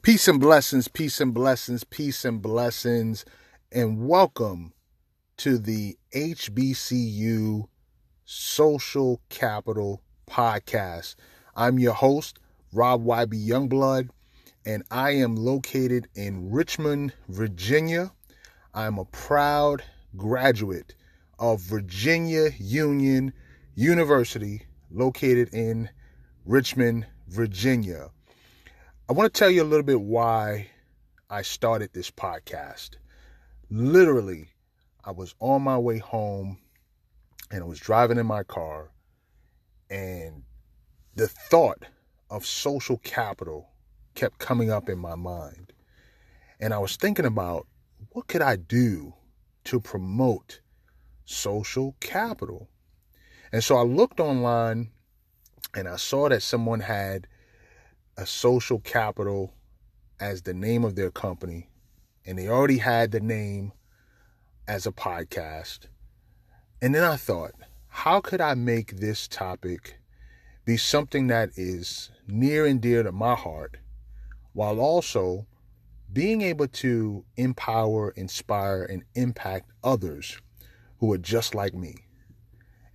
Peace and blessings, peace and blessings, peace and blessings, and welcome to the HBCU Social Capital Podcast. I'm your host, Rob YB Youngblood, and I am located in Richmond, Virginia. I'm a proud graduate of Virginia Union University, located in Richmond, Virginia. I want to tell you a little bit why I started this podcast. Literally, I was on my way home and I was driving in my car, and the thought of social capital kept coming up in my mind. And I was thinking about what could I do to promote social capital? And so I looked online and I saw that someone had a social capital as the name of their company, and they already had the name as a podcast. And then I thought, how could I make this topic be something that is near and dear to my heart while also being able to empower, inspire, and impact others who are just like me?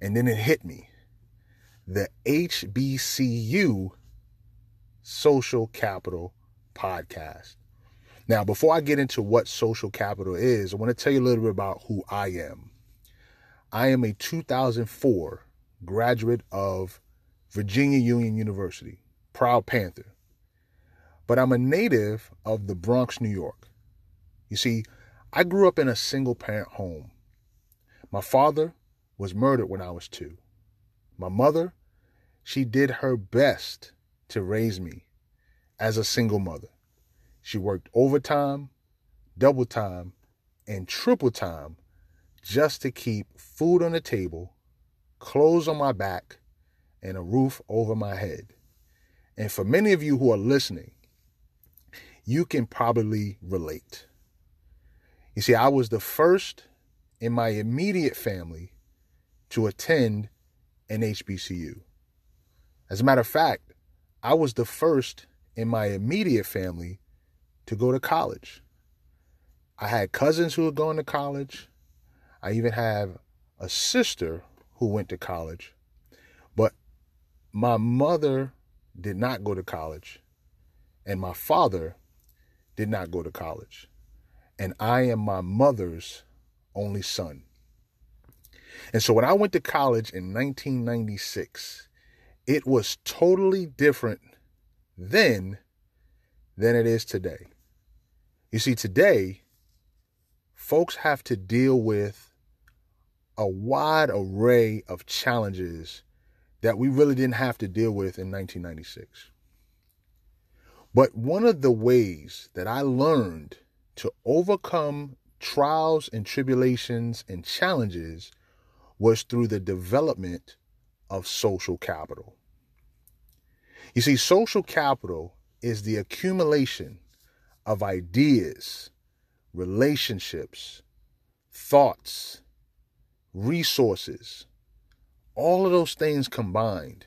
And then it hit me. The HBCU Social Capital Podcast. Now, before I get into what social capital is, I want to tell you a little bit about who I am. I am a 2004 graduate of Virginia Union University, proud Panther. But I'm a native of the Bronx, New York. You see, I grew up in a single parent home. My father was murdered when I was two. My mother, she did her best to raise me as a single mother. She worked overtime, double time, and triple time just to keep food on the table, clothes on my back, and a roof over my head. And for many of you who are listening, you can probably relate. You see, I was the first in my immediate family to attend an HBCU. As a matter of fact, I was the first in my immediate family to go to college. I had cousins who were going to college. I even have a sister who went to college. But my mother did not go to college, and my father did not go to college. And I am my mother's only son. And so when I went to college in 1996, it was totally different then than it is today. You see, today, folks have to deal with a wide array of challenges that we really didn't have to deal with in 1996. But one of the ways that I learned to overcome trials and tribulations and challenges was through the development of social capital. You see, social capital is the accumulation of ideas, relationships, thoughts, resources. All of those things combined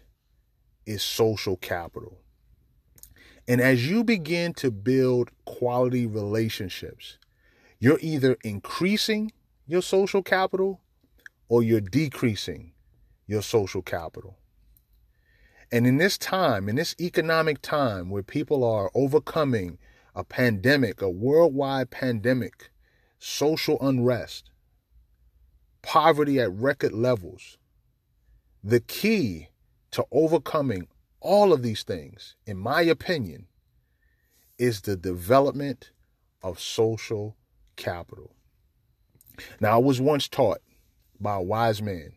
is social capital. And as you begin to build quality relationships, you're either increasing your social capital or you're decreasing your social capital. And in this time, in this economic time where people are overcoming a pandemic, a worldwide pandemic, social unrest, poverty at record levels, the key to overcoming all of these things, in my opinion, is the development of social capital. Now, I was once taught by a wise man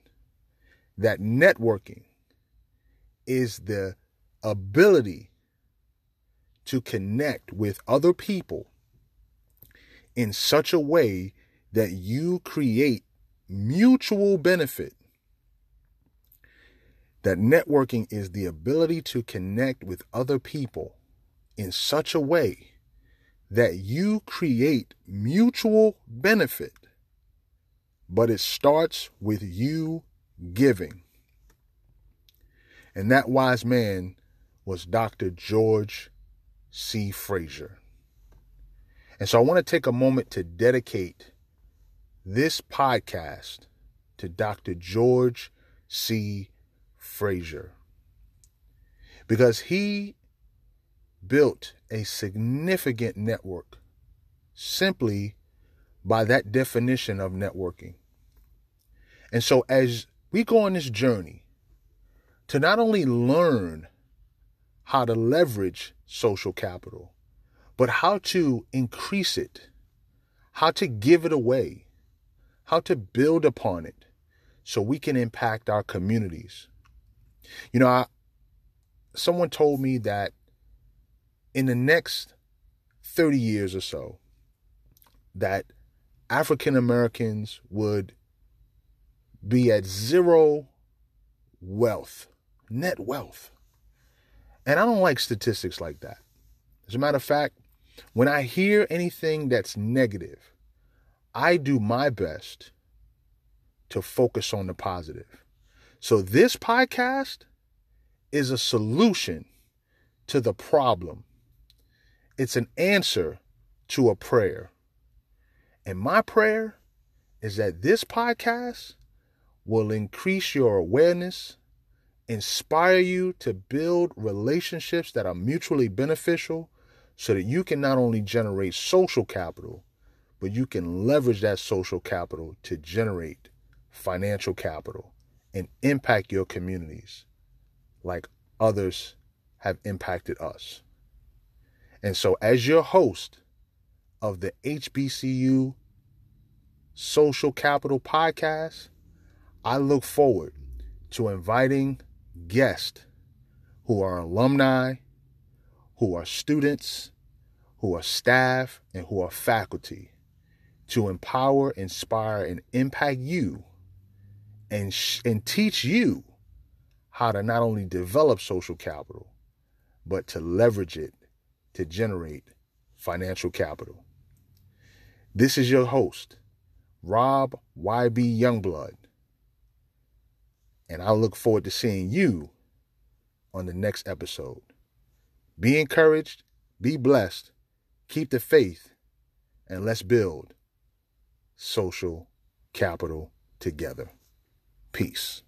that networking is the ability to connect with other people in such a way that you create mutual benefit. That networking is the ability to connect with other people in such a way that you create mutual benefit. But it starts with you giving. And that wise man was Dr. George C. Fraser. And so I want to take a moment to dedicate this podcast to Dr. George C. Fraser because he built a significant network simply by that definition of networking. And so as we go on this journey to not only learn how to leverage social capital, but how to increase it, how to give it away, how to build upon it so we can impact our communities. You know, I, someone told me that in the next 30 years or so, that African Americans would be at zero wealth, net wealth. And I don't like statistics like that. As a matter of fact, when I hear anything that's negative, I do my best to focus on the positive. So this podcast is a solution to the problem. It's an answer to a prayer. And my prayer is that this podcast will increase your awareness, inspire you to build relationships that are mutually beneficial so that you can not only generate social capital, but you can leverage that social capital to generate financial capital and impact your communities like others have impacted us. And so, as your host of the HBCU Social Capital Podcast, I look forward to inviting guests who are alumni, who are students, who are staff, and who are faculty to empower, inspire, and impact you and, sh- and teach you how to not only develop social capital, but to leverage it to generate financial capital. This is your host, Rob YB Youngblood, and I look forward to seeing you on the next episode. Be encouraged, be blessed, keep the faith, and let's build social capital together. Peace.